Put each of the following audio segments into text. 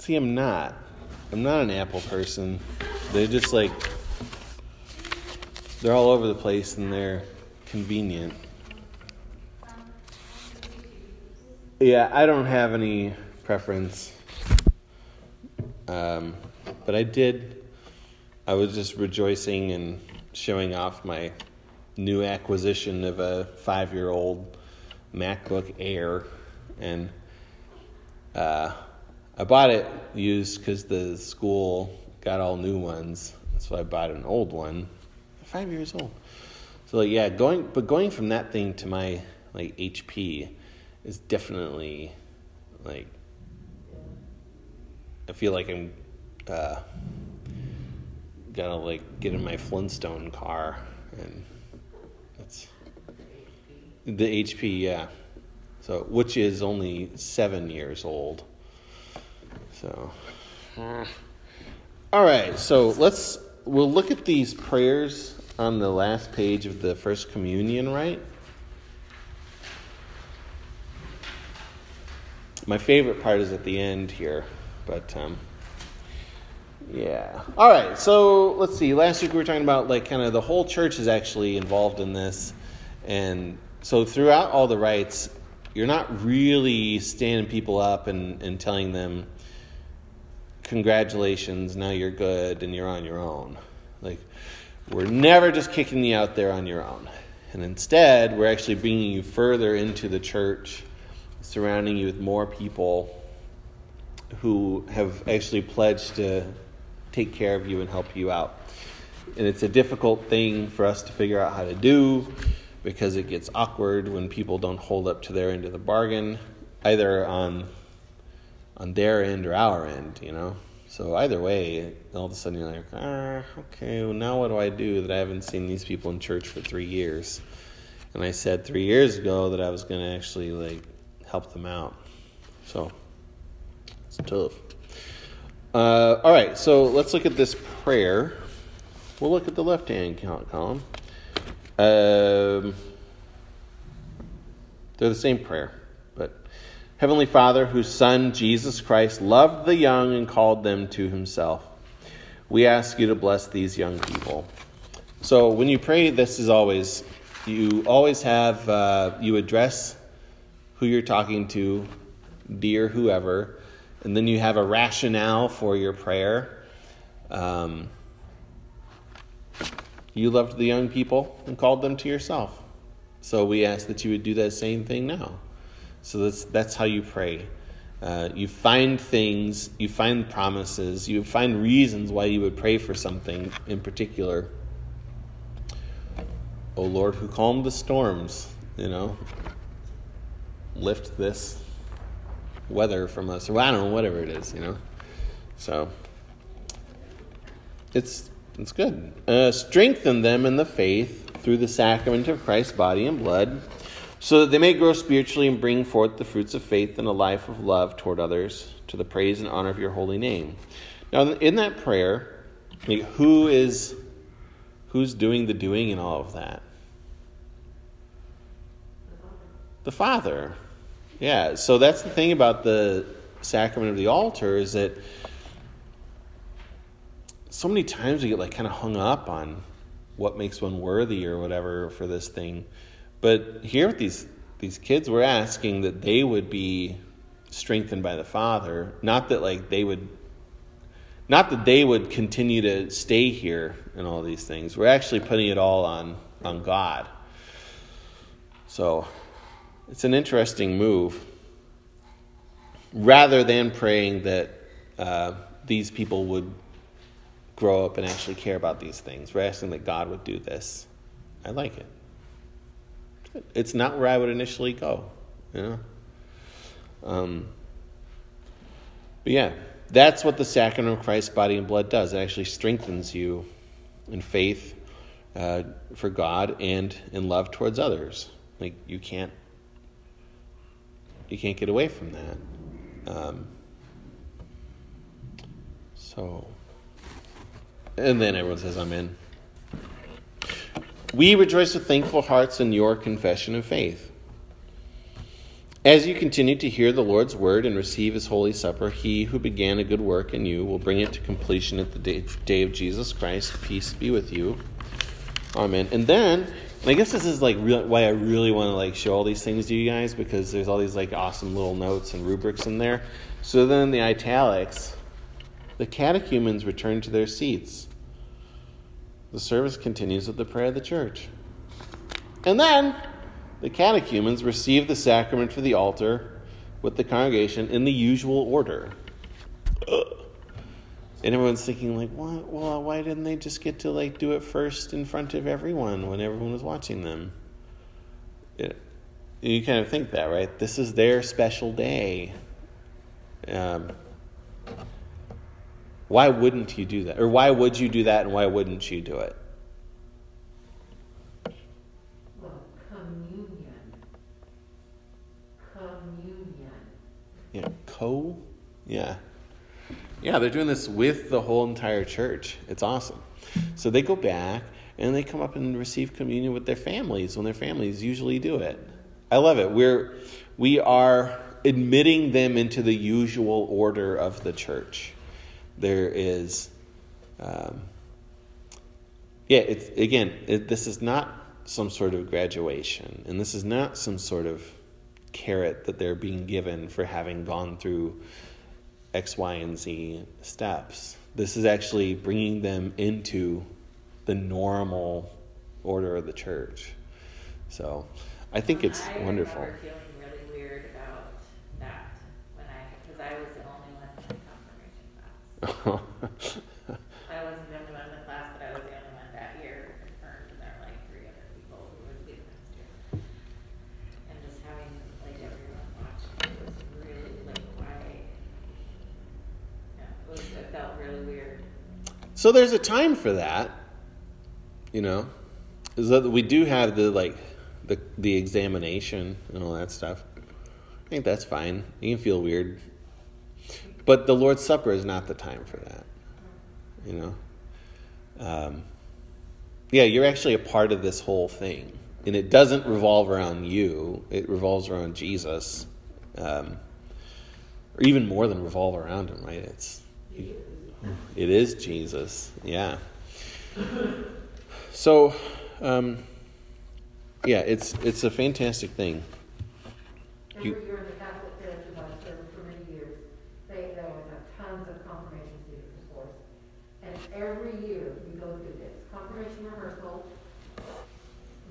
See, I'm not. I'm not an Apple person. They're just like they're all over the place and they're convenient. Yeah, I don't have any preference. Um, but I did. I was just rejoicing and showing off my new acquisition of a five year old MacBook Air. And uh, I bought it used because the school got all new ones. So I bought an old one, five years old. So like, yeah, going but going from that thing to my like HP is definitely like I feel like I'm uh, gonna like get in my Flintstone car and that's the HP, yeah. So which is only seven years old. So all right, so let's we'll look at these prayers on the last page of the first communion, right? My favorite part is at the end here, but um, yeah. All right, so let's see. Last week we were talking about like kind of the whole church is actually involved in this, and so throughout all the rites, you're not really standing people up and, and telling them, congratulations, now you're good and you're on your own. Like, we're never just kicking you out there on your own. And instead, we're actually bringing you further into the church surrounding you with more people who have actually pledged to take care of you and help you out. And it's a difficult thing for us to figure out how to do because it gets awkward when people don't hold up to their end of the bargain, either on on their end or our end, you know. So either way, all of a sudden you're like, ah, okay, well now what do I do that I haven't seen these people in church for three years? And I said three years ago that I was going to actually like help them out. So it's tough. Uh, all right, so let's look at this prayer. We'll look at the left hand column. Um, they're the same prayer, Heavenly Father, whose Son, Jesus Christ, loved the young and called them to himself, we ask you to bless these young people. So when you pray, this is always, you always have, uh, you address who you're talking to, dear whoever, and then you have a rationale for your prayer. Um, you loved the young people and called them to yourself. So we ask that you would do that same thing now. So that's, that's how you pray. Uh, you find things, you find promises, you find reasons why you would pray for something in particular. O Lord, who calmed the storms, you know, lift this weather from us, or I don't know, whatever it is, you know. So it's it's good. Uh, strengthen them in the faith through the sacrament of Christ's body and blood, so that they may grow spiritually and bring forth the fruits of faith and a life of love toward others, to the praise and honor of your holy name. Now, in that prayer, who is who's doing the doing in all of that? The Father. Yeah, so that's the thing about the sacrament of the altar is that so many times we get like kind of hung up on what makes one worthy or whatever for this thing. But here with these these kids, we're asking that they would be strengthened by the Father, not that like they would not that they would continue to stay here and all these things. We're actually putting it all on on God. So it's an interesting move. Rather than praying that uh, these people would grow up and actually care about these things, we're asking that God would do this. I like it. It's not where I would initially go, you know. Um, but yeah, that's what the sacrament of Christ's body and blood does. It actually strengthens you in faith uh, for God and in love towards others. Like you can't you can't get away from that. Um, so, and then everyone says, "Amen." We rejoice with thankful hearts in your confession of faith. As you continue to hear the Lord's word and receive his holy supper, he who began a good work in you will bring it to completion at the day, of Jesus Christ. Peace be with you. Amen. And then, I guess this is like why I really want to like show all these things to you guys because there's all these like awesome little notes and rubrics in there. So then the italics, the catechumens return to their seats. The service continues with the prayer of the church. And then the catechumens receive the sacrament for the altar with the congregation in the usual order. And everyone's thinking, like, what? Well, why didn't they just get to like do it first in front of everyone when everyone was watching them? It, you kind of think that, right? This is their special day. Um, why wouldn't you do that? Or why would you do that and why wouldn't you do it? Well, communion. Communion. Yeah, co? Yeah. Yeah, they're doing this with the whole entire church. It's awesome. So they go back and they come up and receive communion with their families when their families usually do it. I love it. We're we are admitting them into the usual order of the church. There is, um, yeah. It's again. It, this is not some sort of graduation, and this is not some sort of carrot that they're being given for having gone through X, Y, and Z steps. This is actually bringing them into the normal order of the church. So I think it's wonderful. remember feeling really weird about that when I, because I was the only one in confirmation class. I wasn't the only one in the class, but I was the only one that year confirmed, and there were like three other people who would be the next year. And just having like everyone watch it was really like why, yeah, it was, it felt really weird. so there's a time for that, you know. Is that we do have the like the the examination and all that stuff. I think that's fine. You can feel weird, but the Lord's Supper is not the time for that. You know. Um, yeah, you're actually a part of this whole thing, and it doesn't revolve around you. It revolves around Jesus, um, or even more than revolve around him. Right? It's it is Jesus. Yeah. So, um, yeah, it's it's a fantastic thing. You- year in the Catholic Church, as I've served for many years, they, they always have tons of confirmation students, of course. And every year we go through this, confirmation rehearsal,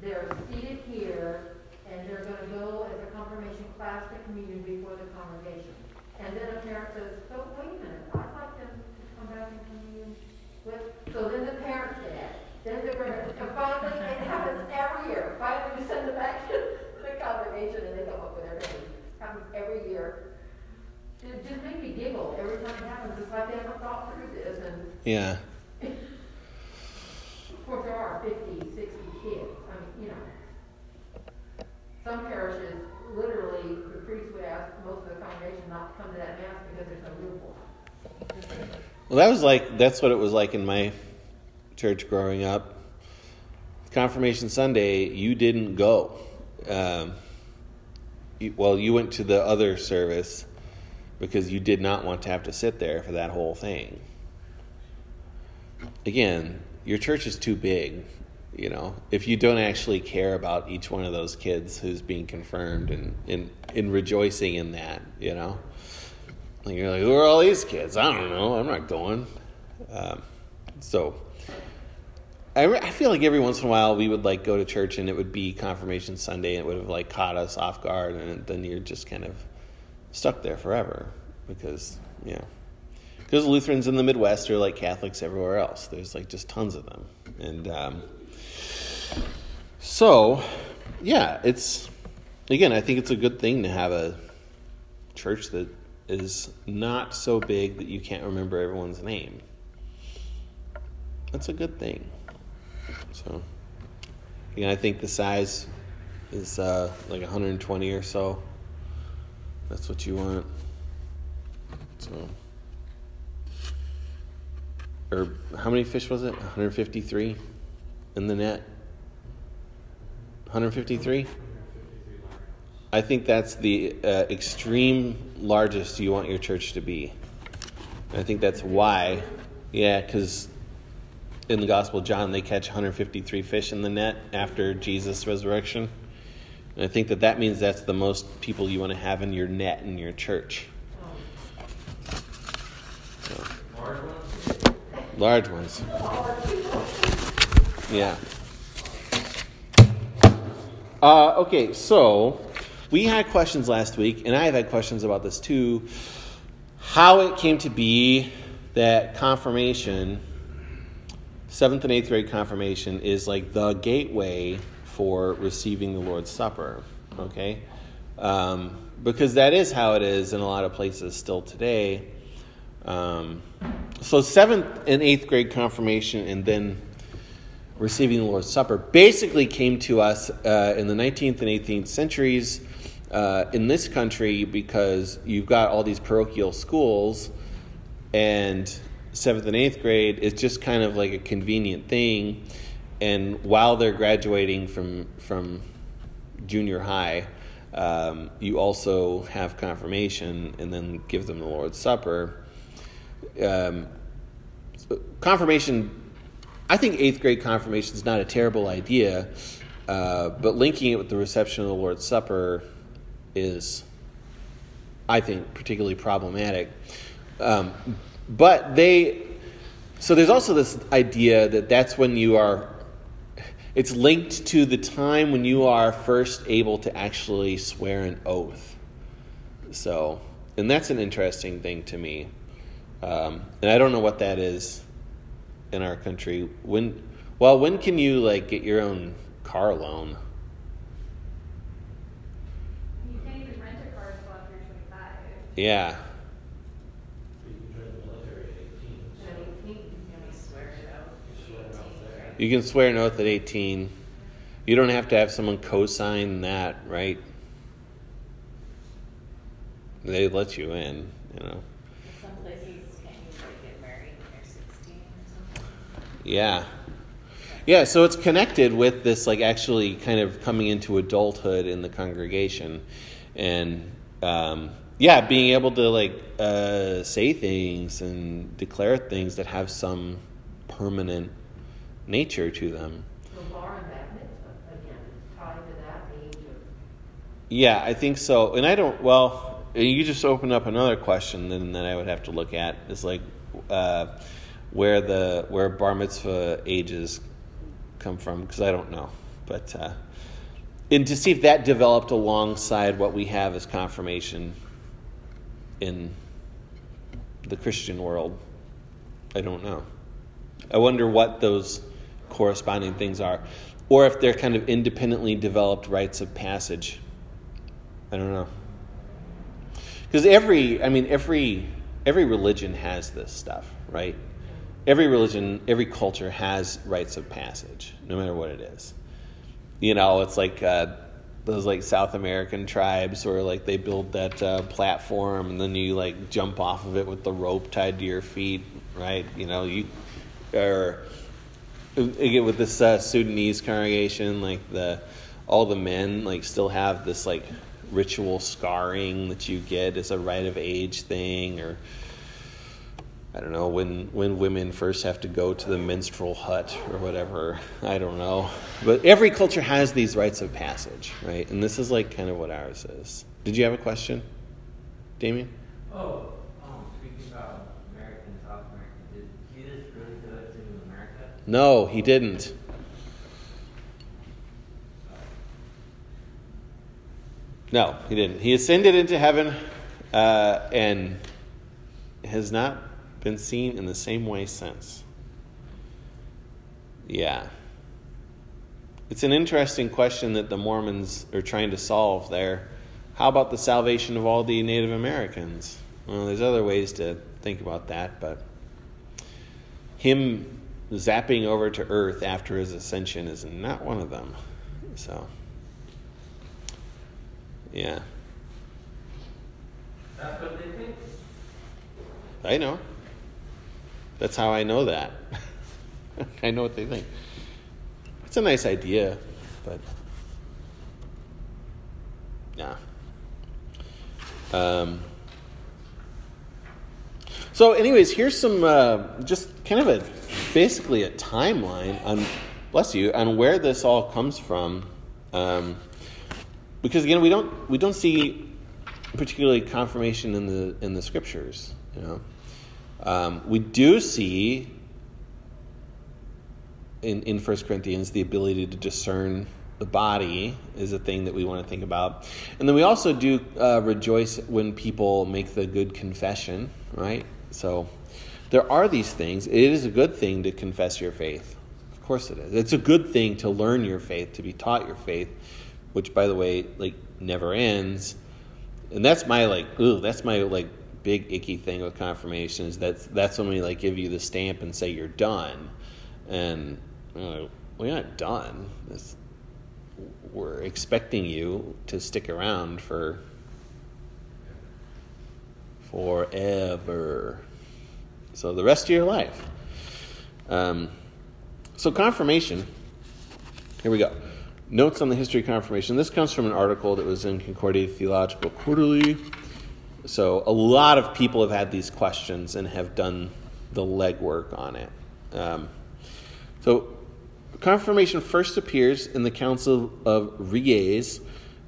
they're seated here, and they're gonna go as a confirmation class to communion before the congregation. And then a parent says, so wait a minute, I'd like them to come back and communion with, so then the parents say that. Then they're gonna, and finally, it happens every year, finally we send them back to the congregation and they come up with their names. Happens every year. It just makes me giggle every time it happens, it's like they haven't thought through this, and Yeah, course, there are 50, 60 kids, I mean, you know. Some parishes, literally, the priest would ask most of the congregation not to come to that mass because there's no room for them. well, that was like that's what it was like in my church growing up. Confirmation Sunday, you didn't go. Um, well, you went to the other service because you did not want to have to sit there for that whole thing. Again, your church is too big, you know. If you don't actually care about each one of those kids who's being confirmed and in in rejoicing in that, you know. Like you're like, who are all these kids? I don't know. I'm not going. Um, so I, re- I feel like every once in a while we would like go to church and it would be confirmation Sunday and it would have like caught us off guard and then you're just kind of stuck there forever because yeah because Lutherans in the Midwest are like Catholics everywhere else. There's like just tons of them and um, so yeah it's again I think it's a good thing to have a church that is not so big that you can't remember everyone's name. That's a good thing. So, yeah, I think the size is uh, like 120 or so. That's what you want. So, or how many fish was it? 153 in the net. 153. I think that's the uh, extreme largest you want your church to be. I think that's why. Yeah, because in the Gospel of John, they catch 153 fish in the net after Jesus' resurrection. And I think that that means that's the most people you want to have in your net in your church. Large ones? Yeah. Uh, okay, so we had questions last week, and I have had questions about this too. How it came to be that confirmation, seventh and eighth grade confirmation, is like the gateway for receiving the Lord's Supper. Okay? Um, because that is how it is in a lot of places still today. Um, so, seventh and eighth grade confirmation, and then receiving the Lord's Supper basically came to us uh, in the 19th and 18th centuries uh, in this country because you've got all these parochial schools, and seventh and eighth grade is just kind of like a convenient thing. And while they're graduating from from junior high, um, you also have confirmation and then give them the Lord's Supper. Um, confirmation I think eighth grade confirmation is not a terrible idea, uh, but linking it with the reception of the Lord's Supper is, I think, particularly problematic. Um, but they, so there's also this idea that that's when you are, it's linked to the time when you are first able to actually swear an oath. So, and that's an interesting thing to me. Um, and I don't know what that is in our country. When, well, when can you like get your own car loan? You can't even rent a car until after you're twenty-five. Yeah, You can join the military at eighteen. so Can we swear it out? you swear it out there. you can swear an oath at eighteen. You don't have to have someone co-sign that, right? They let you in, you know. Some places can't you like get married when you're sixteen or something? Yeah. Yeah, so it's connected with this, like, actually kind of coming into adulthood in the congregation. And, um, yeah, being able to, like, uh, say things and declare things that have some permanent nature to them. The bar and bat mitzvah, again, is tied to that age of, Yeah, I think so. And I don't, well, you just opened up another question then that I would have to look at is like uh, where the where bar mitzvah ages come from because I don't know. But uh, and to see if that developed alongside what we have as confirmation in the Christian world, I don't know. I wonder what those corresponding things are, or if they're kind of independently developed rites of passage. I don't know. Because every, I mean, every every religion has this stuff, right? Every religion, every culture has rites of passage, no matter what it is. You know, it's like uh, those like South American tribes where like they build that uh, platform and then you like jump off of it with the rope tied to your feet, right? You know, you or again with this uh, Sudanese congregation, like the all the men like still have this like ritual scarring that you get as a rite of age thing, or I don't know when when women first have to go to the menstrual hut or whatever. I don't know, but every culture has these rites of passage, right? And this is like kind of what ours is. Did you have a question, Damien? Oh, um, speaking about American, South American, did Jesus really do it to America? No, he didn't. No, he didn't. He ascended into heaven uh, and has not been seen in the same way since. Yeah. It's an interesting question that the Mormons are trying to solve there. How about the salvation of all the Native Americans? Well, there's other ways to think about that, but him zapping over to Earth after his ascension is not one of them. So, yeah, That's what they think. I know. That's how I know that. I know what they think. It's a nice idea, but Yeah. Um, so, anyways, here's some uh, just kind of a basically a timeline on bless you on where this all comes from. Um, because again, we don't we don't see particularly confirmation in the in the scriptures. You know, um, we do see in in First Corinthians the ability to discern the body is a thing that we want to think about, and then we also do uh, rejoice when people make the good confession, right? So there are these things. It is a good thing to confess your faith. Of course, it is. It's a good thing to learn your faith, to be taught your faith, which, by the way, like never ends. And that's my like, ooh, that's my like big icky thing with confirmation is that's that's when we like give you the stamp and say you're done, and we're not done. It's, we're expecting you to stick around for forever. So the rest of your life. Um, so confirmation. Here we go. Notes on the history of confirmation. This comes from an article that was in Concordia Theological Quarterly. So a lot of people have had these questions and have done the legwork on it. Um, so confirmation first appears in the Council of Riez,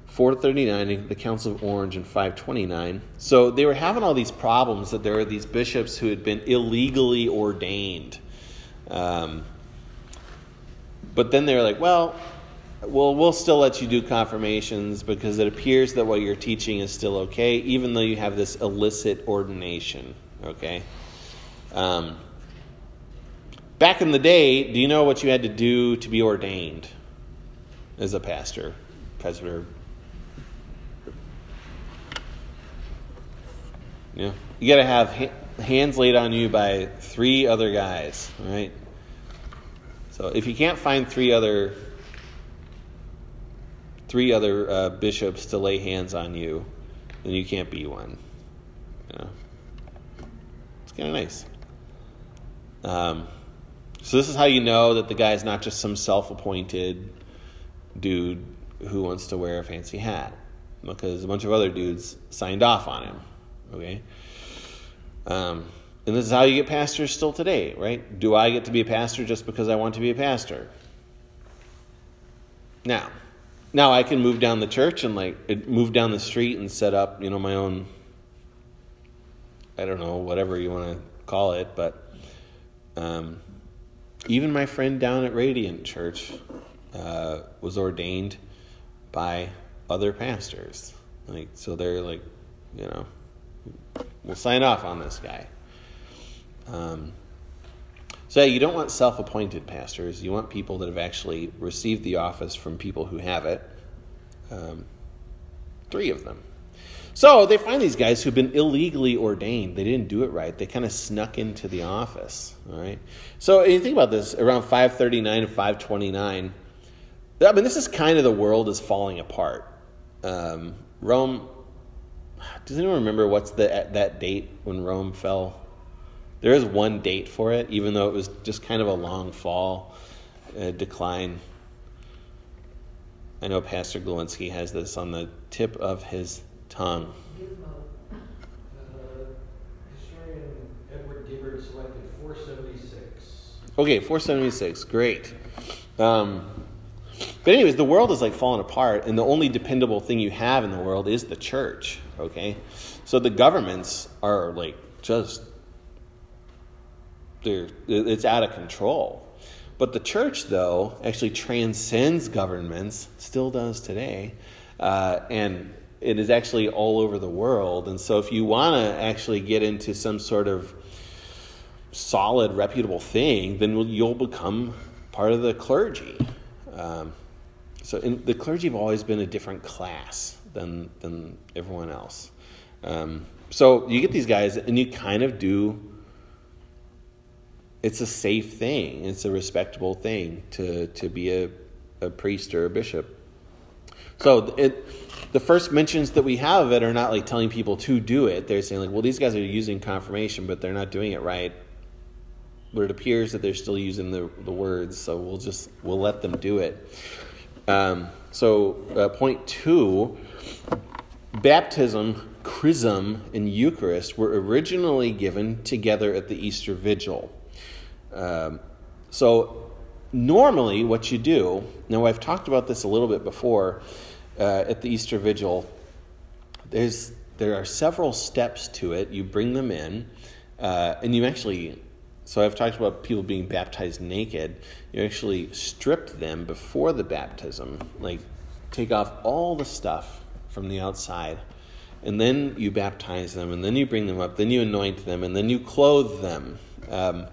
439, the Council of Orange in 529. So they were having all these problems that there are these bishops who had been illegally ordained. Um, but then they were like, well, well, we'll still let you do confirmations because it appears that what you're teaching is still okay, even though you have this illicit ordination. Okay? Um, back in the day, do you know what you had to do to be ordained as a pastor, presbyter? Yeah. You got to have ha- hands laid on you by three other guys, right? So if you can't find three other three other uh, bishops to lay hands on you, then you can't be one. It's kind of nice. Um, so this is how you know that the guy is not just some self-appointed dude who wants to wear a fancy hat, because a bunch of other dudes signed off on him. Okay. Um, and this is how you get pastors still today, right? Do I get to be a pastor just because I want to be a pastor? Now, now I can move down the church and like move down the street and set up, you know, my own. I don't know, whatever you want to call it, but um, even my friend down at Radiant Church uh, was ordained by other pastors. Like, so they're like, you know, we'll sign off on this guy. Um, so you don't want self-appointed pastors. You want people that have actually received the office from people who have it. Um, three of them. So they find these guys who've been illegally ordained. They didn't do it right. They kind of snuck into the office. All right. So you think about this around 539 and 529. I mean, this is kind of the world is falling apart. Um, Rome. Does anyone remember what's the that date when Rome fell? There is one date for it, even though it was just kind of a long fall, uh, decline. I know Pastor Glowinski has this on the tip of his tongue. Gizmo. Historian Edward Gibbon selected 476. Okay, 476. Great. Um, but, anyways, the world is like falling apart, and the only dependable thing you have in the world is the church. Okay? So the governments are like just, they're, it's out of control. But the church, though, actually transcends governments, still does today, uh, and it is actually all over the world. And so, if you want to actually get into some sort of solid, reputable thing, then you'll become part of the clergy. Um, so, in, the clergy have always been a different class than than everyone else. Um, so you get these guys, and you kind of do it's a safe thing. It's a respectable thing to to be a, a priest or a bishop. So it, the first mentions that we have of it are not like telling people to do it. They're saying like, well, these guys are using confirmation, but they're not doing it right. But it appears that they're still using the the words, so we'll just we'll let them do it. Um, so, uh, point two baptism, chrism, and Eucharist were originally given together at the Easter Vigil. Um, so, normally, what you do, now I've talked about this a little bit before uh, at the Easter Vigil, there's, there are several steps to it. You bring them in, uh, and you actually so I've talked about people being baptized naked. You actually strip them before the baptism, like take off all the stuff from the outside, and then you baptize them, and then you bring them up, then you anoint them, and then you clothe them. Um,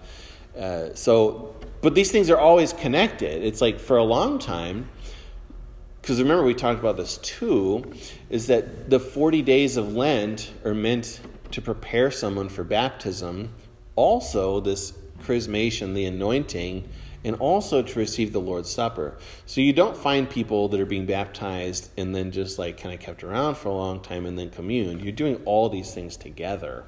uh, so, but these things are always connected. It's like for a long time, because remember we talked about this too, is that the 40 days of Lent are meant to prepare someone for baptism also this chrismation, the anointing, and also to receive the Lord's Supper. So you don't find people that are being baptized and then just like kind of kept around for a long time and then commune. You're doing all these things together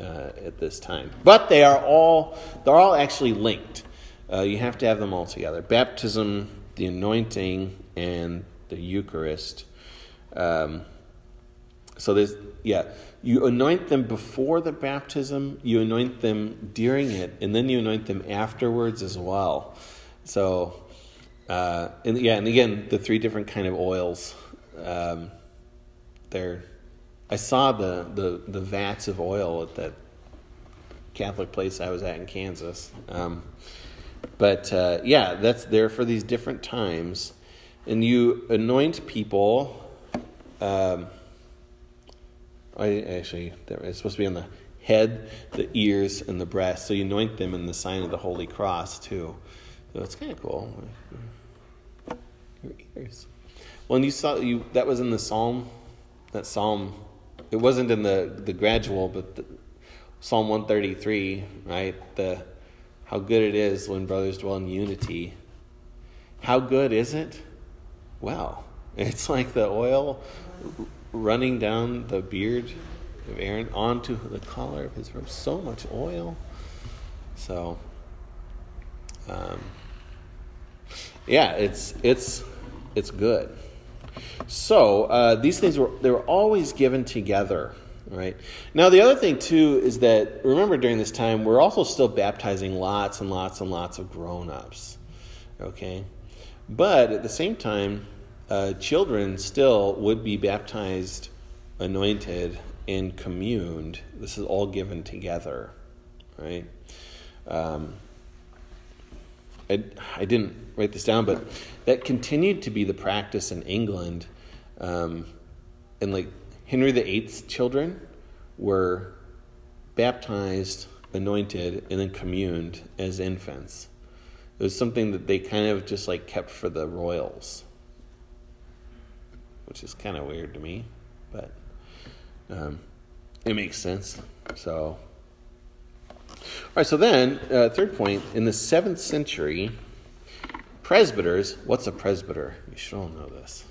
uh, at this time, but they are all they're all actually linked. Uh, you have to have them all together: baptism, the anointing, and the Eucharist. Um, so there's yeah you anoint them before the baptism, you anoint them during it, and then you anoint them afterwards as well. So, uh, and yeah, and again, the three different kind of oils. Um, there, I saw the, the the vats of oil at that Catholic place I was at in Kansas. Um, but uh, yeah, that's there for these different times, and you anoint people. Um, I actually, it's supposed to be on the head, the ears, and the breast. So you anoint them in the sign of the Holy Cross too. So it's kind of cool. Your ears. Well, and you saw you that was in the Psalm. That Psalm, it wasn't in the the gradual, but the, Psalm one thirty three, right? The how good it is when brothers dwell in unity. How good is it? Well, it's like the oil running down the beard of Aaron onto the collar of his robe. So much oil. So, um, yeah, it's it's it's good. So uh, these things were they were always given together, right? Now the other thing too is that remember during this time we're also still baptizing lots and lots and lots of grown-ups, okay? But at the same time, uh, children still would be baptized, anointed, and communed. This is all given together, right? Um, I, I didn't write this down, but that continued to be the practice in England. Um, and like Henry VIII's children were baptized, anointed, and then communed as infants. It was something that they kind of just like kept for the royals which is kind of weird to me, but um, it makes sense. So, all right. So then, uh, third point in the seventh century, presbyters. What's a presbyter? You should all know this.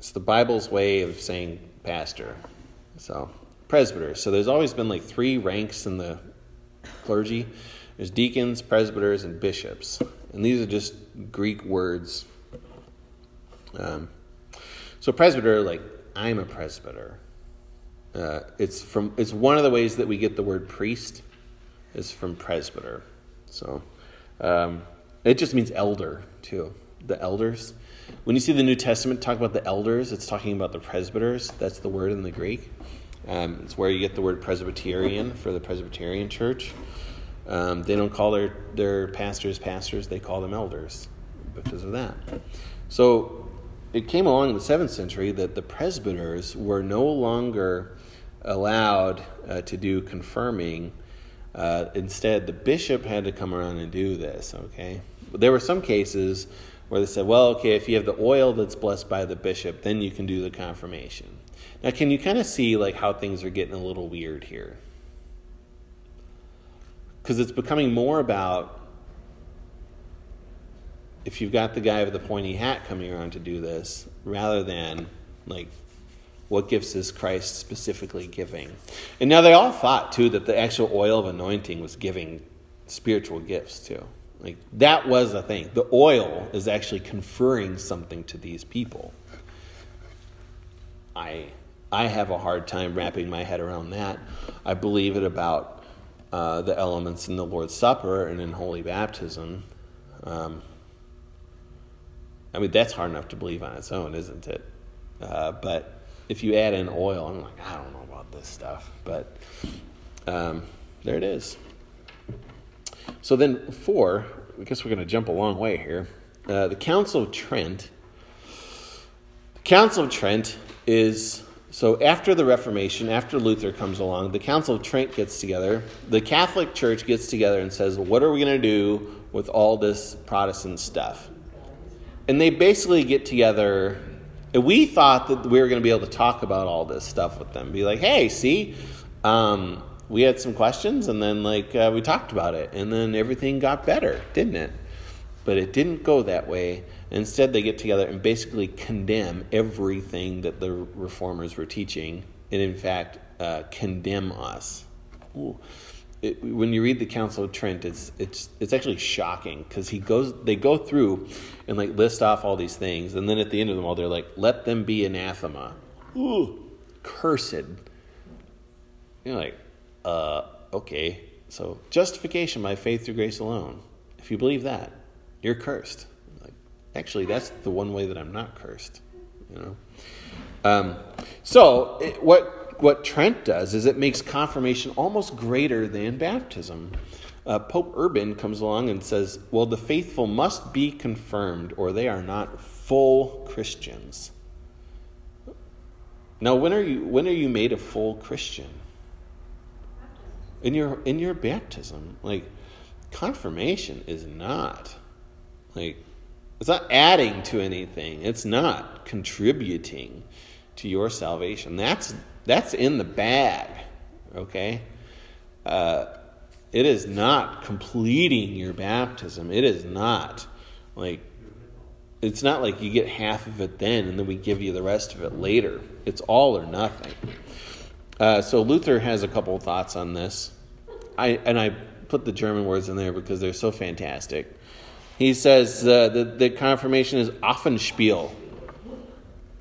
It's the Bible's way of saying pastor. So, presbyters. So there's always been like three ranks in the clergy. There's deacons, presbyters, and bishops. And these are just Greek words. Um, so presbyter, like I'm a presbyter. Uh, it's from it's one of the ways that we get the word priest is from presbyter. So um, it just means elder too. The elders. When you see the New Testament talk about the elders, it's talking about the presbyters. That's the word in the Greek. Um, it's where you get the word Presbyterian for the Presbyterian Church. Um, they don't call their, their pastors pastors, they call them elders because of that. So it came along in the seventh century that the presbyters were no longer allowed uh, to do confirming. Uh, instead, the bishop had to come around and do this, okay? There were some cases where they said, well, okay, if you have the oil that's blessed by the bishop, then you can do the confirmation. Now, can you kind of see like how things are getting a little weird here? because it's becoming more about if you've got the guy with the pointy hat coming around to do this rather than like what gifts is Christ specifically giving? And now they all thought too that the actual oil of anointing was giving spiritual gifts too. Like that was a thing. The oil is actually conferring something to these people. I I have a hard time wrapping my head around that. I believe it about uh, the elements in the Lord's Supper and in Holy Baptism. Um, I mean, that's hard enough to believe on its own, isn't it? Uh, but if you add in oil, I'm like, I don't know about this stuff. But um, there it is. So then, four, I guess we're going to jump a long way here. Uh, the Council of Trent. The Council of Trent is so after the Reformation, after Luther comes along, the Council of Trent gets together. The Catholic Church gets together and says, What are we going to do with all this Protestant stuff? And they basically get together. And we thought that we were going to be able to talk about all this stuff with them. Be like, hey, see, um, we had some questions, and then like uh, we talked about it, and then everything got better, didn't it? But it didn't go that way. Instead, they get together and basically condemn everything that the reformers were teaching, and in fact, uh, condemn us. It, when you read the Council of Trent, it's it's it's actually shocking because he goes they go through and like list off all these things, and then at the end of them all, they're like, "Let them be anathema." Ooh, cursed. You're like, uh, okay. So justification by faith through grace alone. If you believe that, you're cursed actually, that's the one way that I'm not cursed. You know. Um, so it, what Trent does is it makes confirmation almost greater than baptism. Uh, Pope Urban comes along and says, "Well, the faithful must be confirmed, or they are not full Christians." Now, when are you when are you made a full Christian? In your in your baptism, like confirmation is not like it's not adding to anything. It's not contributing to your salvation. That's that's in the bag. Okay? Uh, it is not completing your baptism. It is not like it's not like you get half of it then and then we give you the rest of it later. It's all or nothing. Uh, so Luther has a couple thoughts on this. I and I put the German words in there because they're so fantastic. He says uh, the, the confirmation is Affenspiel,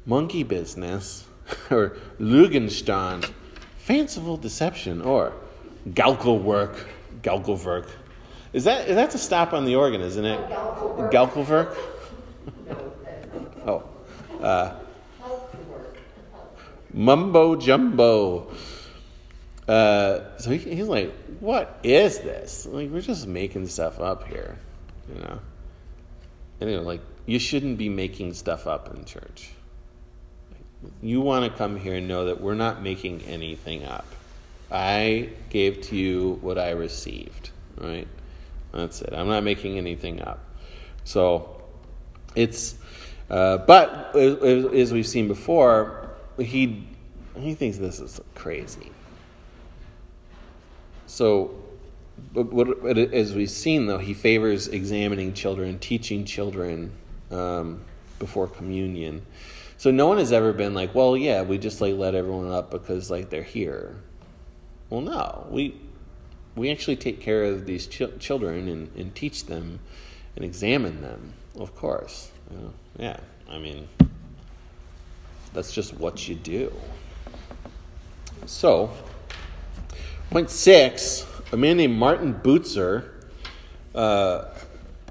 monkey business, or Lügentand, fanciful deception, or Gaukelwerk, Gaukelwerk. Is that a stop on the organ, isn't it? Gaukelwerk. oh, uh, mumbo jumbo. Uh, so he, he's like, "What is this? Like, we're just making stuff up here." You know? And you know, like, you shouldn't be making stuff up in church. You want to come here and know that we're not making anything up. I gave to you what I received, right? That's it. I'm not making anything up. So it's, uh, but as we've seen before, he he thinks this is crazy. So what, as we've seen, though, he favors examining children, teaching children um, before communion. So no one has ever been like, well, yeah, we just like let everyone up because like they're here. Well, no, we we actually take care of these ch- children and, and teach them and examine them, of course. Yeah, I mean, that's just what you do. So, point six a man named Martin Bucer, uh,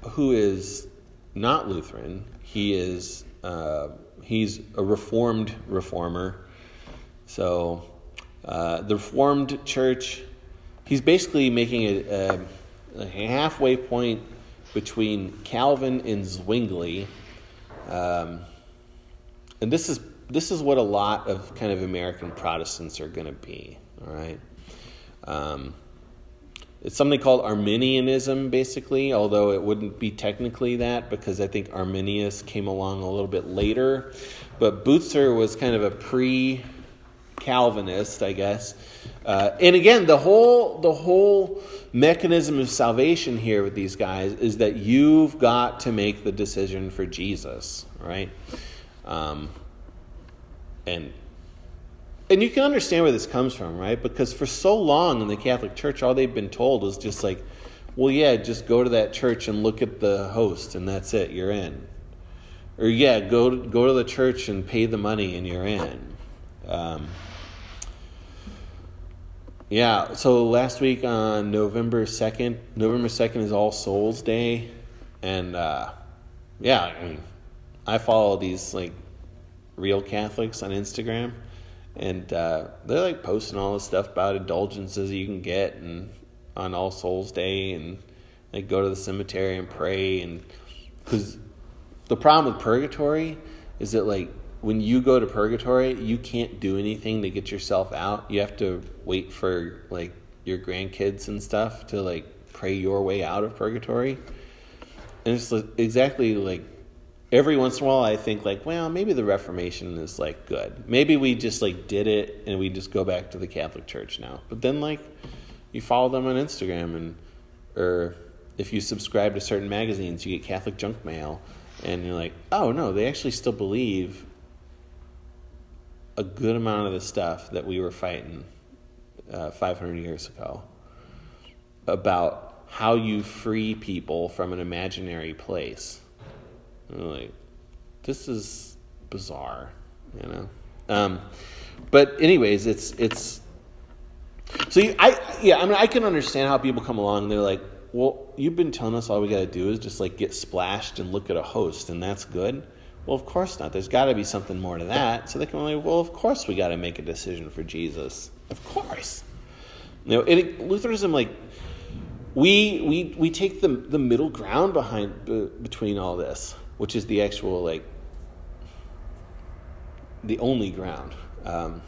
who is not Lutheran. He is uh, he's a Reformed reformer. So uh, the Reformed Church, he's basically making a, a, a, halfway point between Calvin and Zwingli, um, and this is this is what a lot of kind of American Protestants are going to be. All right. Um, it's something called Arminianism, basically, although it wouldn't be technically that because I think Arminius came along a little bit later. But Bucer was kind of a pre Calvinist, I guess. Uh, and again, the whole the whole mechanism of salvation here with these guys is that you've got to make the decision for Jesus, right? Um, and and you can understand where this comes from, right? Because for so long in the Catholic Church, all they've been told is just like, well, yeah, just go to that church and look at the host, and that's it. You're in. Or yeah, go to, go to the church and pay the money, and you're in. Um, yeah. So last week on November second, November second is All Souls Day, and uh, yeah, I mean, I follow these like real Catholics on Instagram, and uh, they're like posting all this stuff about indulgences you can get and on All Souls Day, and like go to the cemetery and pray, and because the problem with purgatory is that like when you go to purgatory, you can't do anything to get yourself out. You have to wait for like your grandkids and stuff to like pray your way out of purgatory. And it's like, exactly like every once in a while I think like, well, maybe the Reformation is like good. Maybe we just like did it and we just go back to the Catholic Church now. But then like you follow them on Instagram and or if you subscribe to certain magazines, you get Catholic junk mail and you're like, "Oh no, they actually still believe a good amount of the stuff that we were fighting uh, 500 years ago about how you free people from an imaginary place." And like, this is bizarre, you know. Um, but anyways, it's it's. So you, I yeah, I mean I can understand how people come along and they're like, well, you've been telling us all we got to do is just like get splashed and look at a host, and that's good. Well, of course not. There's got to be something more to that. So they can only, well, of course we got to make a decision for Jesus. Of course. You know, it, Lutheranism, like, we, we, we take the, the middle ground behind, between all this, which is the actual, like, the only ground. Um,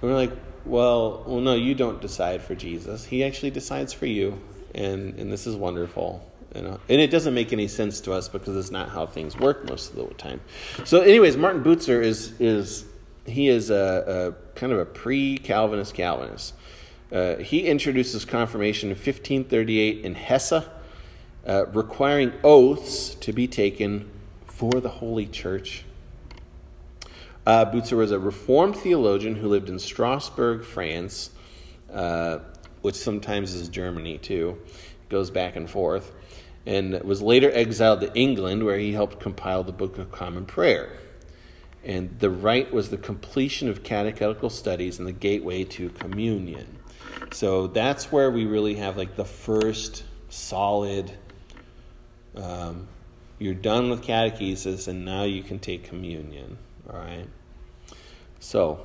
we're like, well, well, no, you don't decide for Jesus. He actually decides for you, and and this is wonderful. You know? And it doesn't make any sense to us because it's not how things work most of the time. So, anyways, Martin Butzer is is he is a, a kind of a pre-Calvinist Calvinist. Uh, he introduces confirmation in 1538 in Hesse, uh, requiring oaths to be taken for the Holy Church. Uh, Butzer was a Reformed theologian who lived in Strasbourg, France, uh, which sometimes is Germany too, goes back and forth, and was later exiled to England, where he helped compile the Book of Common Prayer. And the rite was the completion of catechetical studies and the gateway to communion. So that's where we really have like the first solid. Um, you're done with catechesis, and now you can take communion. All right. So,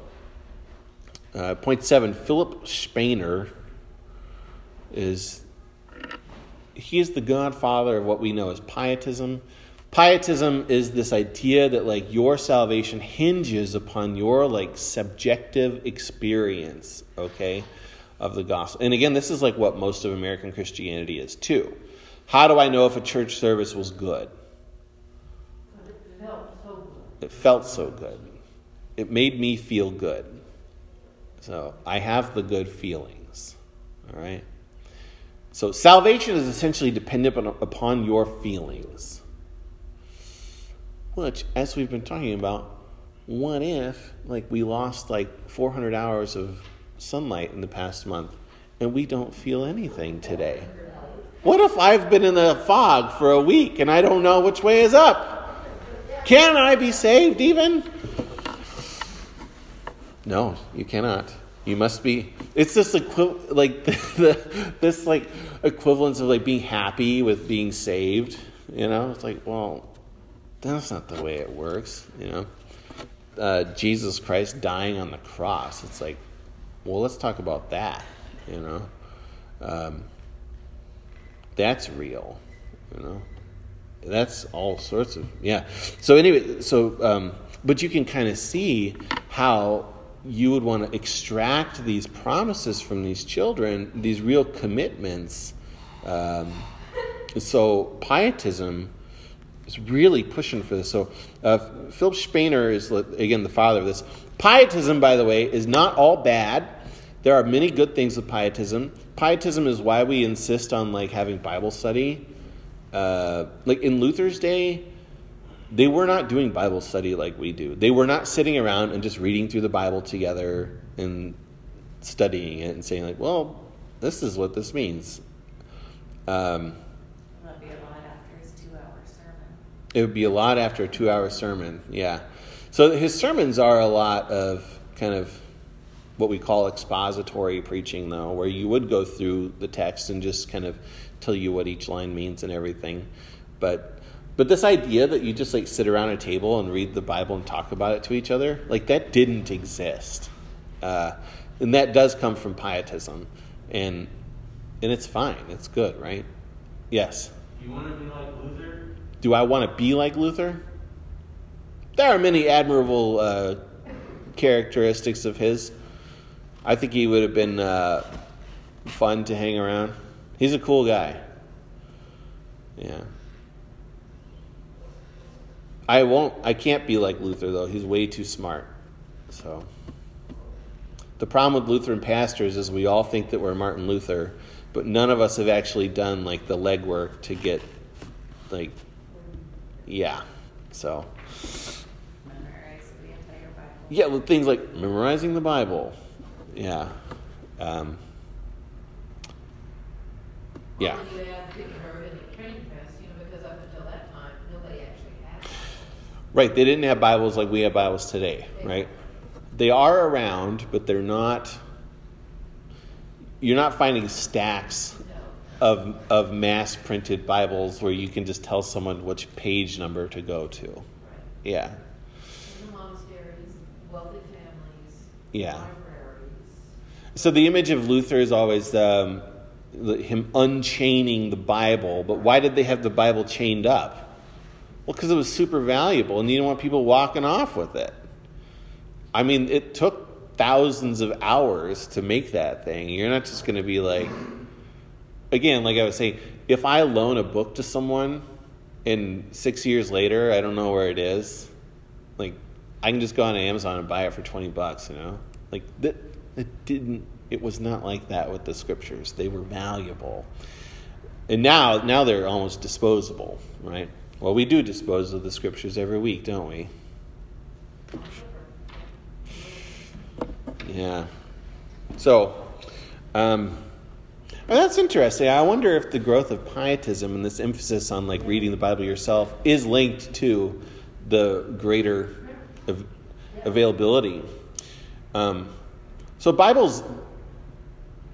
uh, point seven Philip Spener is he is the godfather of what we know as pietism. Pietism is this idea that like your salvation hinges upon your like subjective experience, okay, of the gospel. And again, this is like what most of American Christianity is too. How do I know if a church service was good? It felt so good. It felt so good. It made me feel good. So I have the good feelings. All right? So salvation is essentially dependent upon, upon your feelings. Which, as we've been talking about, what if like we lost like 400 hours of sunlight in the past month and we don't feel anything today? What if I've been in the fog for a week and I don't know which way is up? Can I be saved even? No, you cannot. You must be. It's this equi- like the, this like equivalence of like being happy with being saved. You know, it's like well, that's not the way it works. You know, uh, Jesus Christ dying on the cross. It's like, well, let's talk about that. You know, um, that's real. You know, that's all sorts of yeah. So anyway, so um, but you can kind of see how you would want to extract these promises from these children, these real commitments. Um, so pietism is really pushing for this. So uh, Philip Spener is again the father of this. Pietism, by the way, is not all bad. There are many good things with pietism. Pietism is why we insist on like having Bible study. Uh, like in Luther's day, they were not doing Bible study like we do. They were not sitting around and just reading through the Bible together and studying it and saying, like, well, this is what this means. Um, That'd be a lot after his two-hour sermon. it would be a lot after a two-hour sermon. Yeah. So his sermons are a lot of kind of what we call expository preaching, though, where you would go through the text and just kind of tell you what each line means and everything. But but this idea that you just like sit around a table and read the Bible and talk about it to each other, like that didn't exist, uh, and that does come from pietism, and and it's fine, it's good, right? Yes. Do You want to be like Luther? Do I want to be like Luther? There are many admirable uh, characteristics of his. I think he would have been uh, fun to hang around. He's a cool guy. Yeah. I won't. I can't be like Luther though. He's way too smart. So. The problem with Lutheran pastors is we all think that we're Martin Luther, but none of us have actually done like the legwork to get like yeah. So Memorize the entire Bible. yeah, with things like memorizing the Bible. Yeah. Um, yeah. Or you have people who are in the training class, you know, because up until that time, nobody actually had. it. Right. They didn't have Bibles like we have Bibles today, right? They are around, but they're not. You're not finding stacks of of mass printed Bibles where you can just tell someone which page number to go to. Yeah. In the monasteries, wealthy families. Yeah. So the image of Luther is always um, him unchaining the Bible. But why did they have the Bible chained up? Well, because it was super valuable, and you don't want people walking off with it. I mean, it took thousands of hours to make that thing. You're not just going to be like, again, like I was saying, if I loan a book to someone, and six years later I don't know where it is, like I can just go on Amazon and buy it for twenty bucks. You know, like that. It didn't. It was not like that with the scriptures. They were valuable, and now now they're almost disposable, right? Well, we do dispose of the scriptures every week, don't we? Yeah. So, um, well, that's interesting. I wonder if the growth of pietism and this emphasis on like reading the Bible yourself is linked to the greater av- availability. Um, so Bibles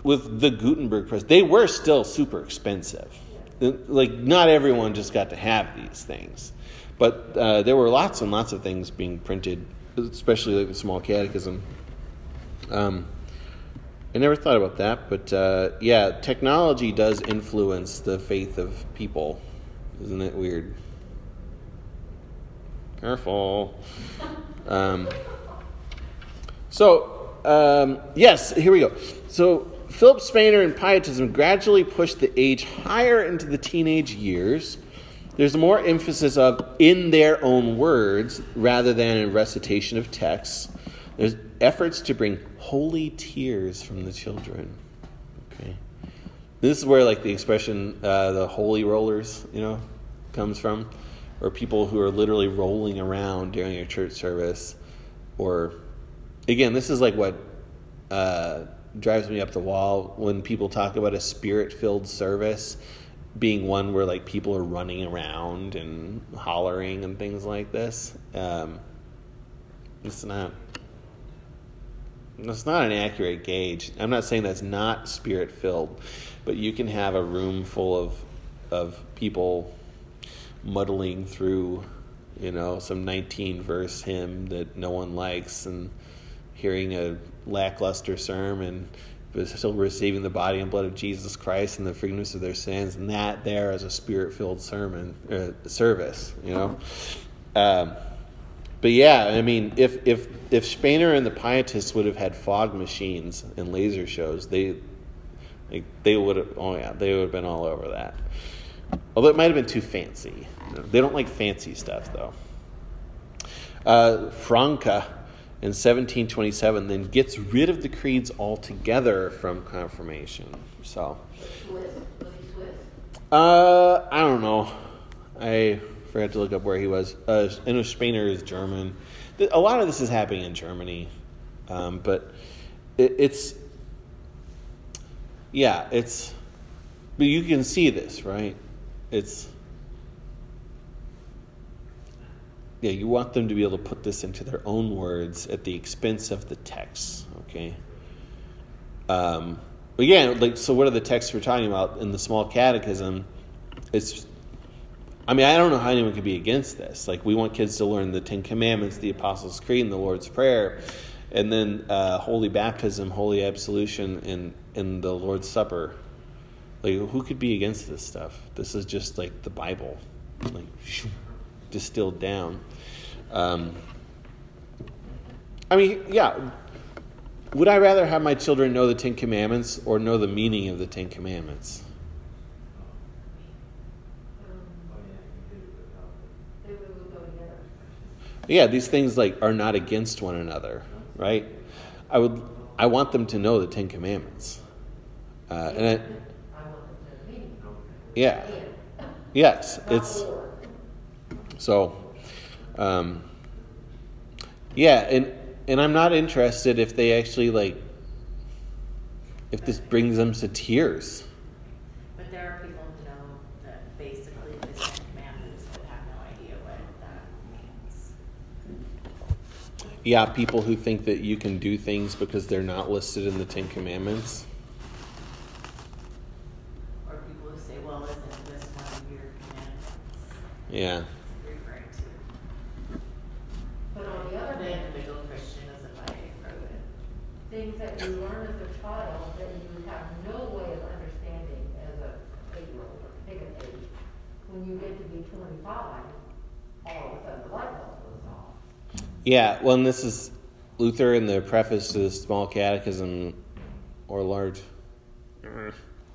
with the Gutenberg press, they were still super expensive. Like not everyone just got to have these things, but uh, there were lots and lots of things being printed, especially like the small catechism. Um, I never thought about that, but uh, yeah, technology does influence the faith of people. Isn't it weird? Careful. Um, so, um, yes, here we go. So, Philip Spener and Pietism gradually pushed the age higher into the teenage years. There's more emphasis of in their own words rather than in recitation of texts. There's efforts to bring holy tears from the children. Okay, this is where like the expression uh, "the holy rollers," you know, comes from, or people who are literally rolling around during a church service, or again, this is like what uh, drives me up the wall when people talk about a spirit-filled service being one where like people are running around and hollering and things like this. Um, it's not. It's not an accurate gauge. I'm not saying that's not spirit filled, but you can have a room full of of people muddling through, you know, some 19 verse hymn that no one likes and hearing a lackluster sermon, but still receiving the body and blood of Jesus Christ and the forgiveness of their sins, and that there as a spirit filled sermon uh, service, you know. Um, but yeah, I mean, if if if Spener and the Pietists would have had fog machines and laser shows, they like they would have. Oh yeah, they would have been all over that. Although it might have been too fancy. They don't like fancy stuff though. Uh, Francke in 1727 then gets rid of the creeds altogether from confirmation. So. Uh, I don't know. I forgot to look up where he was. Uh, I know is German. A lot of this is happening in Germany, um, but it, it's yeah, it's but you can see this, right? It's yeah, you want them to be able to put this into their own words at the expense of the text, okay? Um, again, like, so what are the texts we're talking about in the small catechism? It's, I mean, I don't know how anyone could be against this. Like, we want kids to learn the Ten Commandments, the Apostles' Creed, and the Lord's Prayer, and then uh, holy baptism, holy absolution, and, and the Lord's Supper. Like, who could be against this stuff? This is just like the Bible, like distilled down. Um, I mean, yeah. Would I rather have my children know the Ten Commandments or know the meaning of the Ten Commandments? Yeah, you could without it. They would go together. Yeah, these things like are not against one another, right? I would, I want them to know the Ten Commandments, uh, and I, I want them to meet. yeah, yes, it's so, um, yeah, and and I'm not interested if they actually like if this brings them to tears. But there are people who know that basically the Ten Commandments but have no idea what that means. Yeah, people who think that you can do things because they're not listed in the Ten Commandments. Or people who say, well, isn't this one of your commandments Yeah, referring to? But on the other The hand, individual Christian is a fighting for it. things that you learn as a child that you have no way of understanding as a eight-year-old or pick an age, when you get to be twenty-five, all of a sudden the light bulb goes off. Yeah. Well, and this is Luther in the preface to the Small Catechism, or large.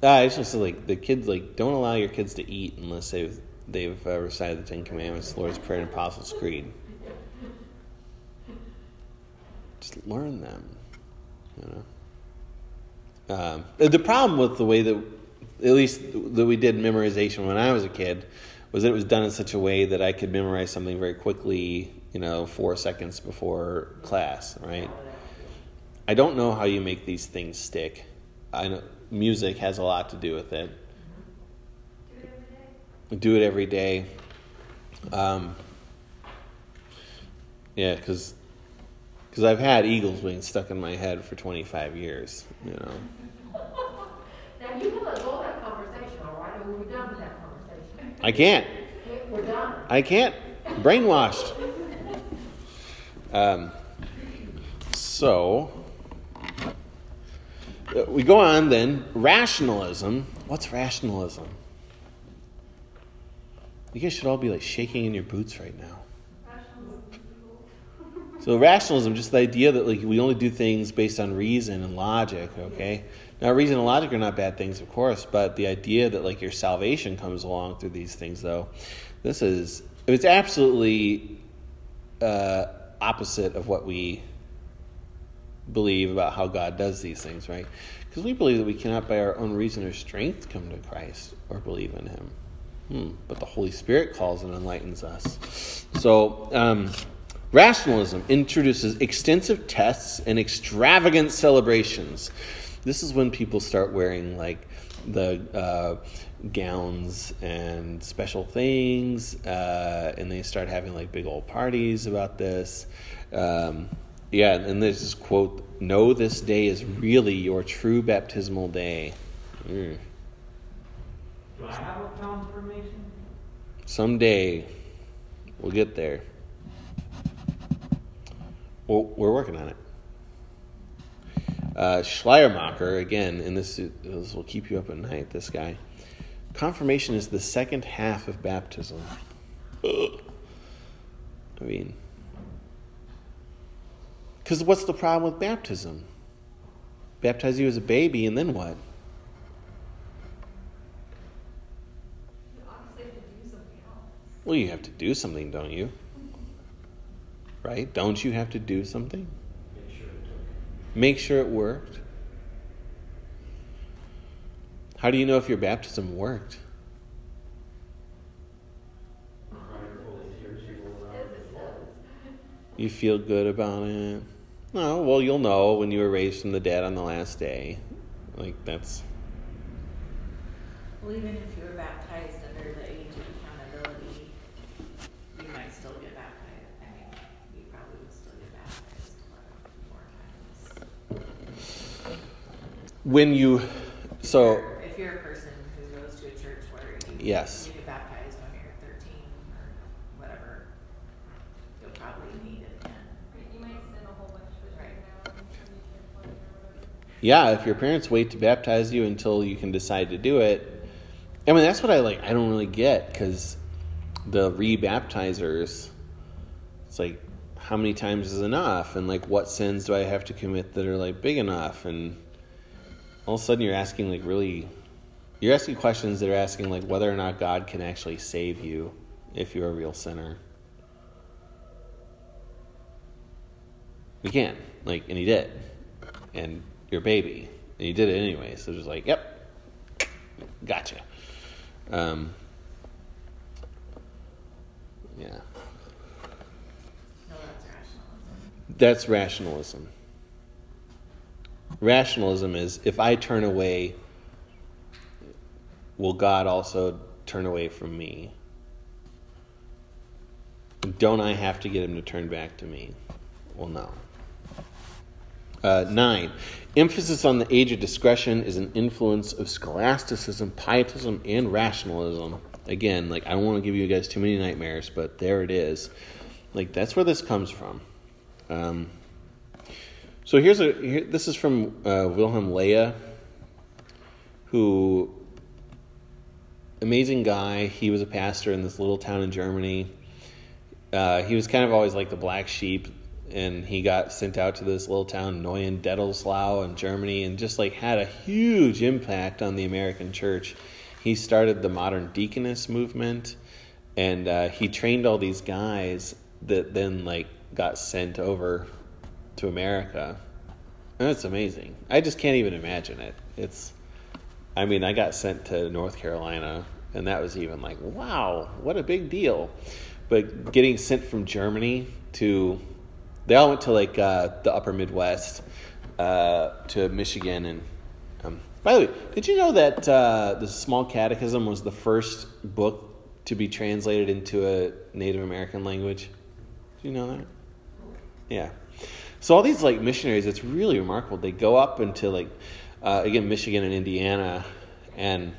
Ah, it's just like the kids like don't allow your kids to eat unless they've they've uh, recited the Ten Commandments, the Lord's Prayer, and Apostles' Creed. Just learn them, you know. Um, the problem with the way that, at least that we did memorization when I was a kid, was that it was done in such a way that I could memorize something very quickly, you know, four seconds before class, right? I don't know how you make these things stick. I know music has a lot to do with it. Do it every day. Do it every day. Um, yeah, because because I've had Eagles wings stuck in my head for 25 years. You know, Now, you can let go of that conversation, all right, or we're done with that conversation. I can't. We're done. I can't. Brainwashed. Um, so uh, we go on then. Rationalism. What's rationalism? You guys should all be like shaking in your boots right now. So rationalism, just the idea that like we only do things based on reason and logic. Okay, now reason and logic are not bad things, of course, but the idea that like your salvation comes along through these things, though, this is it's absolutely uh, opposite of what we believe about how God does these things, right? Because we believe that we cannot, by our own reason or strength, come to Christ or believe in Him. Hmm. But the Holy Spirit calls and enlightens us. So, um, rationalism introduces extensive tests and extravagant celebrations. This is when people start wearing like the uh, gowns and special things, uh, and they start having like big old parties about this. Um, yeah, and there's this quote: "Know this day is really your true baptismal day." Mm. Do I have a confirmation? Someday, we'll get there. Well, we're working on it. Uh, Schleiermacher, again, and this, this will keep you up at night, this guy. Confirmation is the second half of baptism. I mean, because what's the problem with baptism? Baptize you as a baby, and then what? Well, you have to do something, don't you? Right? Don't you have to do something? Make sure it worked. How do you know if your baptism worked? Crying full of tears, you roll around As the it floor. says. You feel good about it? No, well, you'll know when you were raised from the dead on the last day. Like, that's. Well, even if you were baptized under the age of accountability, you might still get baptized. I mean, you probably would still get baptized more times. When you, so If you're a person who goes to a church where you, Yes. you get baptized when you're thirteen or whatever, you'll probably need it then. You might sin a whole bunch between now and when you turn twenty or whatever. yeah, if your parents wait to baptize you until you can decide to do it, I mean that's what I like. I don't really get because the re-baptizers, it's like how many times is enough, and like what sins do I have to commit that are like big enough, and all of a sudden you're asking like really, you're asking questions that are asking like whether or not God can actually save you if you're a real sinner. He can, like, and he did, and you're baby, and he did it anyway. So just like, yep, gotcha. Um, yeah, that's rationalism. Rationalism is if I turn away, will God also turn away from me? Don't I have to get him to turn back to me? Well, no. Uh, nine, emphasis on the age of discretion is an influence of scholasticism, pietism, and rationalism. Again, like I don't want to give you guys too many nightmares, but there it is. Like that's where this comes from. Um, so here's a here, this is from uh, Wilhelm Löhe, who amazing guy. He was a pastor in this little town in Germany. Uh, he was kind of always like the black sheep, and he got sent out to this little town, Neuendettelsau in Germany, and just like had a huge impact on the American church. He started the modern deaconess movement, and uh, he trained all these guys that then like got sent over to America. That's amazing. I just can't even imagine it. It's, I mean, I got sent to North Carolina, and that was even like, wow, what a big deal. But getting sent from Germany to, they all went to like uh, the upper Midwest, uh, to Michigan. And um, by the way, did you know that uh, the Small Catechism was the first book to be translated into a Native American language? Do you know that? Yeah. So all these like missionaries, it's really remarkable. They go up into like uh, again Michigan and Indiana, and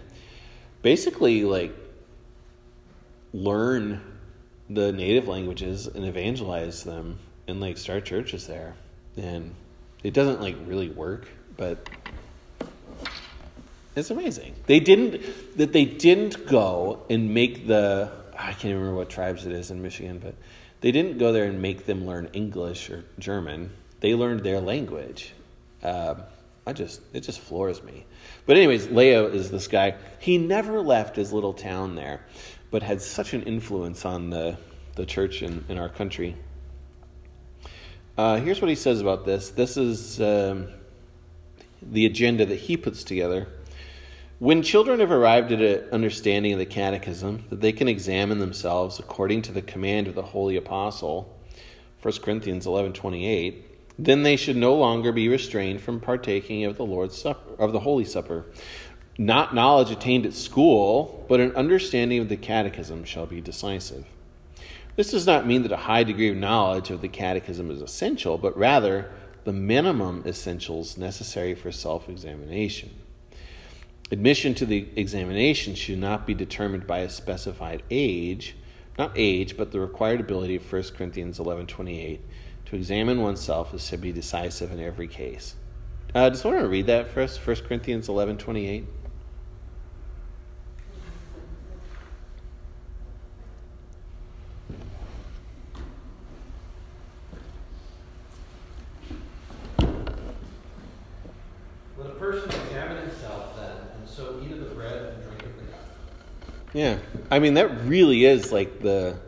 basically like learn the native languages and evangelize them and like start churches there. And it doesn't like really work, but it's amazing. They didn't that they didn't go and make the I can't remember what tribes it is in Michigan, but they didn't go there and make them learn English or German. They learned their language. Um, I just it just floors me. But anyways, Löhe is this guy. He never left his little town there, but had such an influence on the the church in, in our country. Uh, here's what he says about this. This is um, the agenda that he puts together. When children have arrived at an understanding of the catechism, that they can examine themselves according to the command of the holy apostle, 1 Corinthians 11:28, then they should no longer be restrained from partaking of the Lord's supper, of the holy supper. Not knowledge attained at school, but an understanding of the catechism shall be decisive. This does not mean that a high degree of knowledge of the catechism is essential, but rather the minimum essentials necessary for self-examination. Admission to the examination should not be determined by a specified age, not age, but the required ability of 1 Corinthians 11:28 to examine oneself is to be decisive in every case. Uh, just want to read that for us, 1 Corinthians 11:28. Let a person examine himself then, and so eat of the bread and drink of the cup. Yeah. I mean that really is like the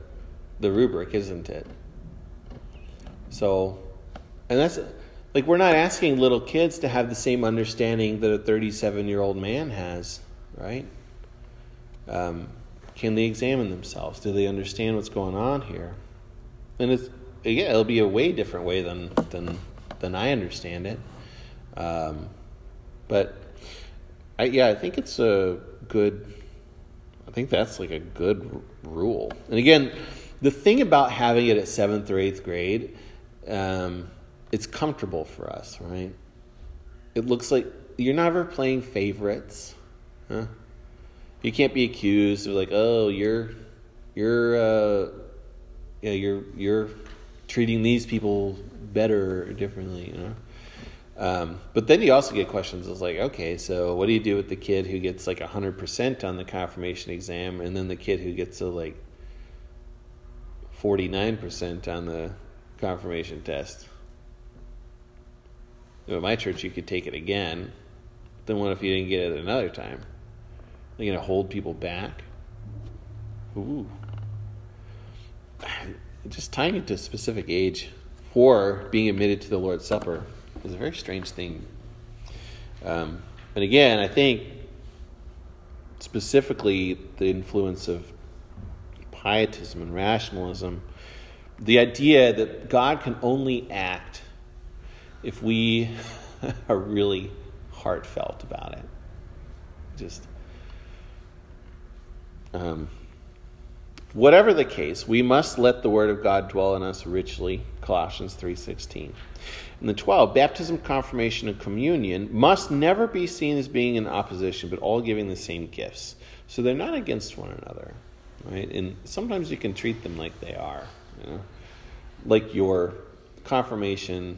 the rubric, isn't it? So and that's like we're not asking little kids to have the same understanding that a 37-year-old man has, right? Um, can they examine themselves? Do they understand what's going on here? And it's yeah, it'll be a way different way than than than I understand it. Um, but I, yeah, I think it's a good. I think that's like a good r- rule. And again, the thing about having it at seventh or eighth grade, um, it's comfortable for us, right? It looks like you're never playing favorites. Huh? You can't be accused of like, oh, you're, you're, uh, you're, you're treating these people better or differently, you know. Um, but then you also get questions It's like, okay, so what do you do with the kid who gets like 100% on the confirmation exam and then the kid who gets a like 49% on the confirmation test? At my church, you could take it again. Then what if you didn't get it another time? Are you going to hold people back? Ooh. Just tying it to a specific age for being admitted to the Lord's Supper is a very strange thing. Um, and again, I think specifically the influence of pietism and rationalism, the idea that God can only act if we are really heartfelt about it. Just um, whatever the case, we must let the word of God dwell in us richly. Colossians three sixteen. And the 12, baptism, confirmation, and communion must never be seen as being in opposition, but all giving the same gifts. So they're not against one another, right? And sometimes you can treat them like they are, you know? Like your confirmation,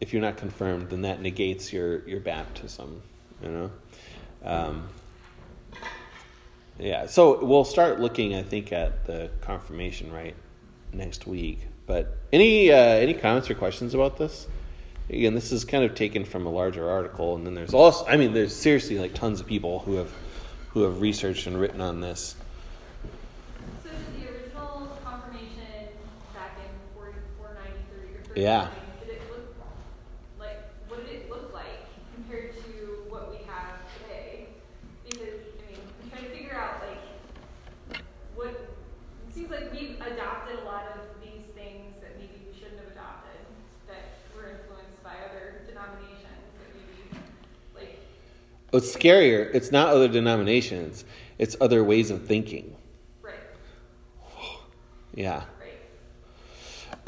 if you're not confirmed, then that negates your, your baptism, you know? Um, yeah, so we'll start looking, I think, at the confirmation right next week. But any uh, any comments or questions about this? Again, this is kind of taken from a larger article, and then there's also, I mean, there's seriously like tons of people who have who have researched and written on this. So did the original confirmation back in four, four Yeah. Did it look, like, what did it look like compared to what we have today? Because, I mean, I'm trying to figure out, like, what, it seems like we've adopted a lot of these things that maybe we shouldn't have adopted, that were influenced by other denominations, that maybe, like, What's scarier? It's not other denominations; it's other ways of thinking. right, Yeah.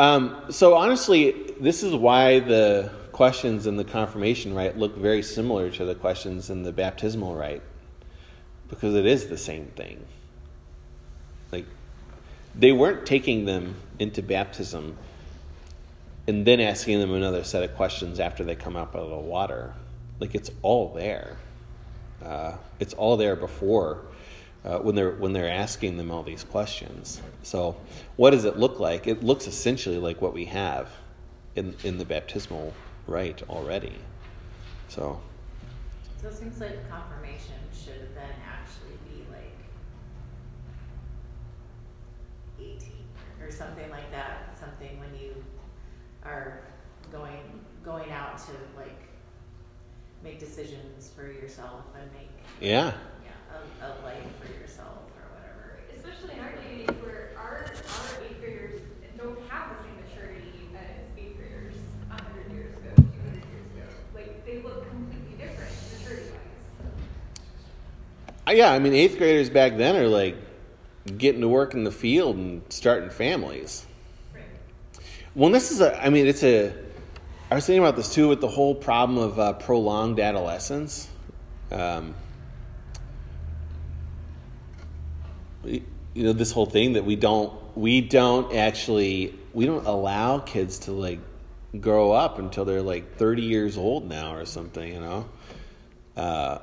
Um, so honestly, this is why the questions in the confirmation rite look very similar to the questions in the baptismal rite, because it is the same thing. Like they weren't taking them into baptism and then asking them another set of questions after they come out of the water. Like it's all there. Uh, it's all there before uh, when they're when they're asking them all these questions. So, what does it look like? It looks essentially like what we have in in the baptismal rite already. So, So it seems like confirmation should then actually be like eighteen or something like that, something when you are going, going out to like make decisions for yourself and make, yeah, yeah, a, a life for yourself or whatever. Especially in our day where our, our eighth graders don't have the same maturity as eighth graders a hundred years ago, two hundred years ago. Like, they look completely different maturity wise. Uh, yeah. I mean, eighth graders back then are like getting to work in the field and starting families. Right. Well, this is a. I mean, it's a. I was thinking about this too with the whole problem of uh, prolonged adolescence. Um, we- you know, this whole thing that we don't we don't actually we don't allow kids to like grow up until they're like thirty years old now or something. You know. Uh,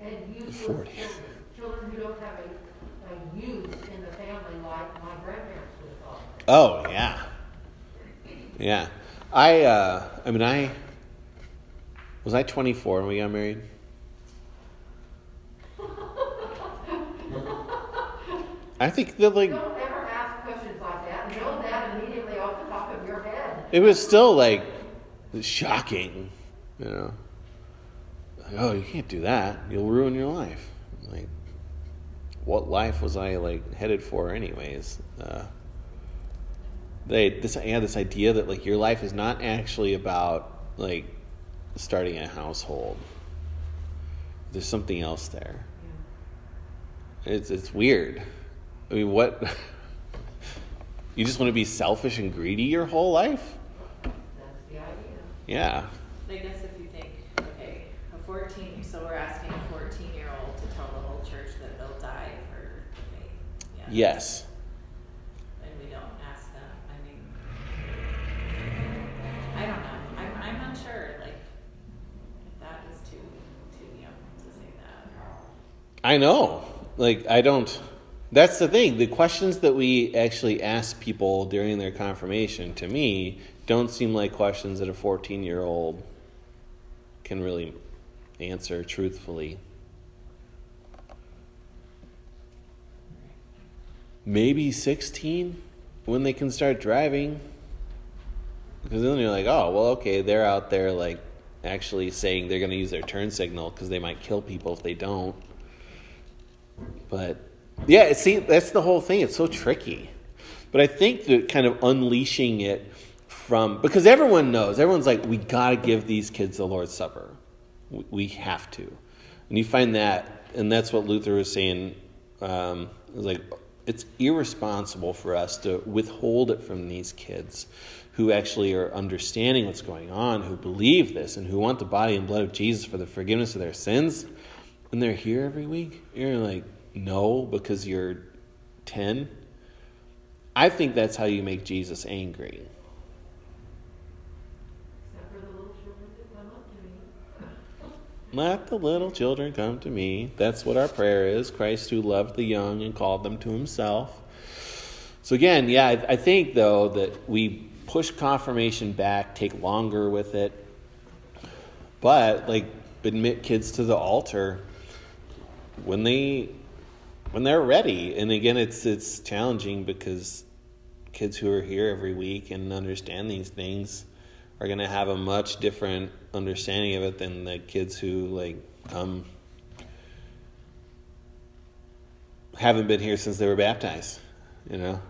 And useless Forty. children, children who don't have a, a use in the family like my grandparents would have thought. Oh yeah, yeah. I uh, I mean I was I twenty four when we got married. I think that like Don't ever ask questions like that. Know that immediately off the top of your head. it was still like shocking, you know. Like, oh, you can't do that. You'll ruin your life. Like, what life was I like headed for, anyways? Uh, they this yeah this idea that like your life is not actually about like starting a household. There's something else there. It's it's weird. I mean, what? you just want to be selfish and greedy your whole life? That's the idea. Yeah. I guess if you think, okay, a fourteen, so we're asking a fourteen-year-old to tell the whole church that they'll die for the faith. Yeah. Yes. And we don't ask them, I mean, I don't know, I'm, I'm unsure, like, if that is too, too young to say that. I know. Like, I don't. That's the thing. The questions that we actually ask people during their confirmation, to me, don't seem like questions that a 14 year old can really answer truthfully. Maybe 16 when they can start driving. Because then you're like, oh, well, okay, they're out there, like, actually saying they're going to use their turn signal because they might kill people if they don't. But yeah, see, that's the whole thing. It's so tricky. But I think that kind of unleashing it from because everyone knows, everyone's like, we got to give these kids the Lord's Supper. We, have to, and you find that, and that's what Luther was saying. Um, it was like it's irresponsible for us to withhold it from these kids who actually are understanding what's going on, who believe this, and who want the body and blood of Jesus for the forgiveness of their sins, and they're here every week. You're like, no, because you're 10. I think that's how you make Jesus angry. Except for the little children that come up to me. Let the little children come to me. That's what our prayer is. Christ who loved the young and called them to himself. So, again, yeah, I, I think, though, that we push confirmation back, take longer with it, but, like, admit kids to the altar when they when they're ready and again it's it's challenging because kids who are here every week and understand these things are going to have a much different understanding of it than the kids who like come haven't been here since they were baptized you know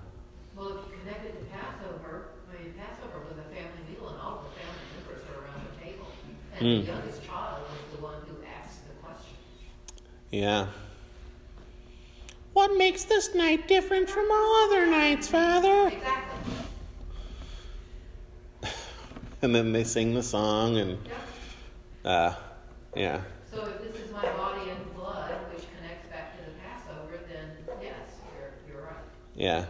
Well, if you connect it to Passover, I mean, Passover was a family meal and all the family members are around the table. And Mm. the youngest child was the one who asked the question. yeah what makes this night different from all other nights father Exactly. and then they sing the song and Yep. uh yeah So if this is my body and blood, which connects back to the Passover, then yes, you're, you're right. yeah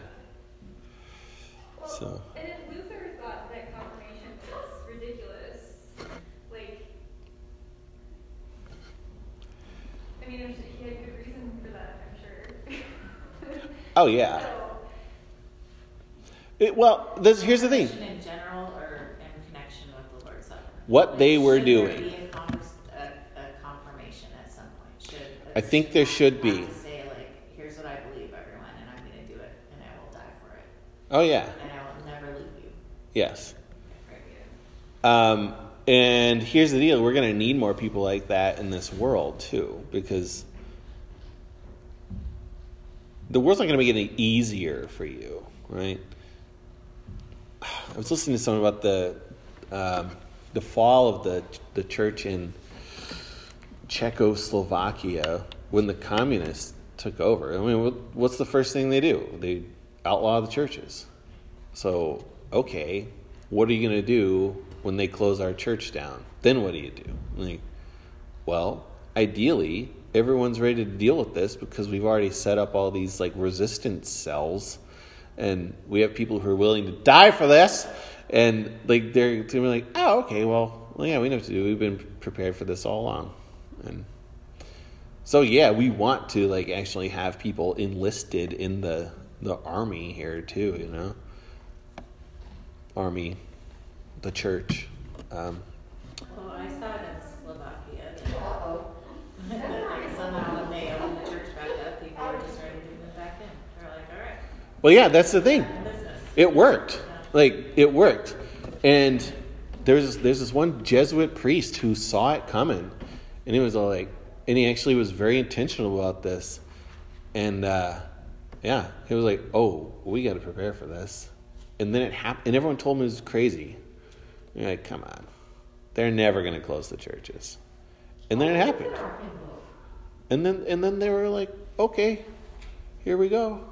Well, So- And if Luther thought that confirmation was ridiculous, like, I mean, I'm sure he had good reason for that, I'm sure. Oh yeah it, well this, here's the thing In general or in connection with the Lord's Supper? What Like, they were doing. a convers- a- a confirmation at some point? Should I think there should be. to Say like, here's what I believe, everyone, and I'm gonna do it, and I will die for it, oh yeah and I will never leave you. yes Um, and here's the deal: we're going to need more people like that in this world too, because the world's not going to make it any easier for you, right? I was listening to something about the um, the fall of the the church in Czechoslovakia when the communists took over. I mean, what's the first thing they do? They outlaw the churches. So, okay, what are you going to do when they close our church down? Then what do you do? Like, well, ideally, everyone's ready to deal with this because we've already set up all these like resistance cells, and we have people who are willing to die for this, and like they're to be like, oh, okay, well, yeah, we know what to do. We've been prepared for this all along, and so yeah, we want to like actually have people enlisted in the the army here too. You know, army, the church. Um, Well, I saw it in Slovakia, that Uh-oh. like somehow when they opened the church back up, people were just ready to move back in. They're like, all right, well, yeah, that's the thing. It worked. Like it worked, and there's there's this one Jesuit priest who saw it coming, and he was all like, and he actually was very intentional about this, and uh, yeah, he was like, oh, we got to prepare for this, and then it happened, and everyone told him it was crazy. You're like, come on, they're never going to close the churches, and then it happened. And then and then they were like, okay, here we go.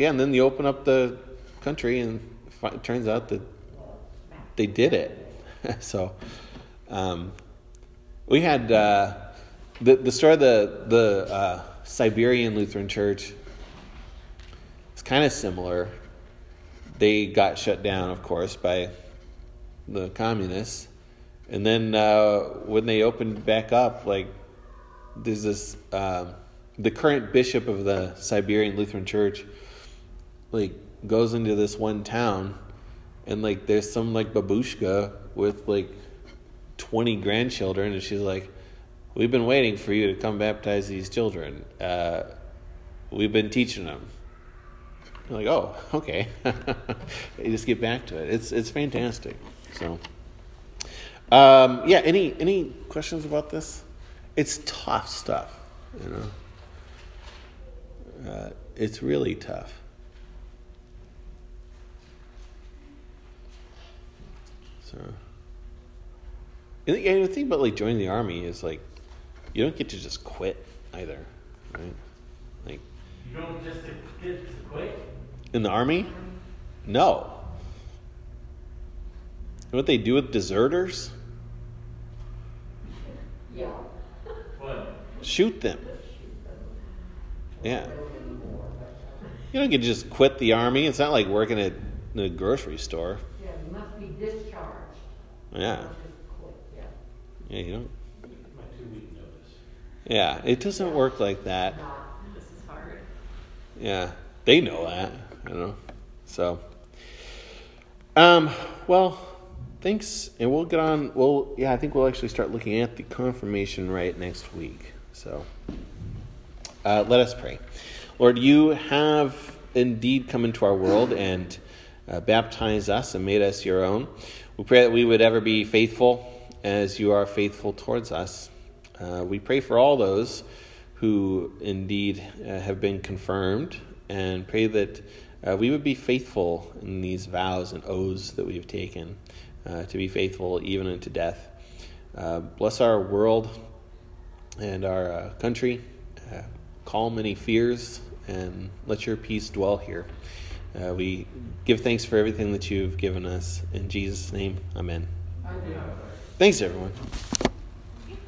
Yeah, and then you open up the country, and it turns out that they did it. so, um, we had uh, the the story of the the uh, Siberian Lutheran Church. It's kind of similar. They got shut down, of course, by the communists, and then uh, when they opened back up, like there's this um the current bishop of the Siberian Lutheran Church, like goes into this one town, and like there's some like babushka with like twenty grandchildren, and she's like, "We've been waiting for you to come baptize these children. Uh, we've been teaching them." Like, oh, okay. you just get back to it. It's it's fantastic. So, um, yeah. Any any questions about this? It's tough stuff, you know. Uh, it's really tough. So, and the, and the thing about like joining the army is like, you don't get to just quit either, right? Like You don't just get to quit. in the army, no. You know what they do with deserters? Yeah. What? Shoot them. Yeah. You don't get to just quit the army. It's not like working at the grocery store. Yeah, you must be discharged. Yeah. Yeah. You don't. Yeah, it doesn't work like that. Yeah, they know that. I know. So, um, well, thanks, and we'll get on. Well, yeah, I think we'll actually start looking at the confirmation right next week. So, uh, let us pray. Lord, you have indeed come into our world and uh, baptized us and made us your own. We pray that we would ever be faithful as you are faithful towards us. Uh, we pray for all those who indeed uh, have been confirmed and pray that uh, we would be faithful in these vows and oaths that we've taken uh, to be faithful even unto death. Uh, bless our world and our uh, country. Calm any fears and let your peace dwell here. Uh, we give thanks for everything that you've given us. In Jesus' name, amen. Thanks, everyone.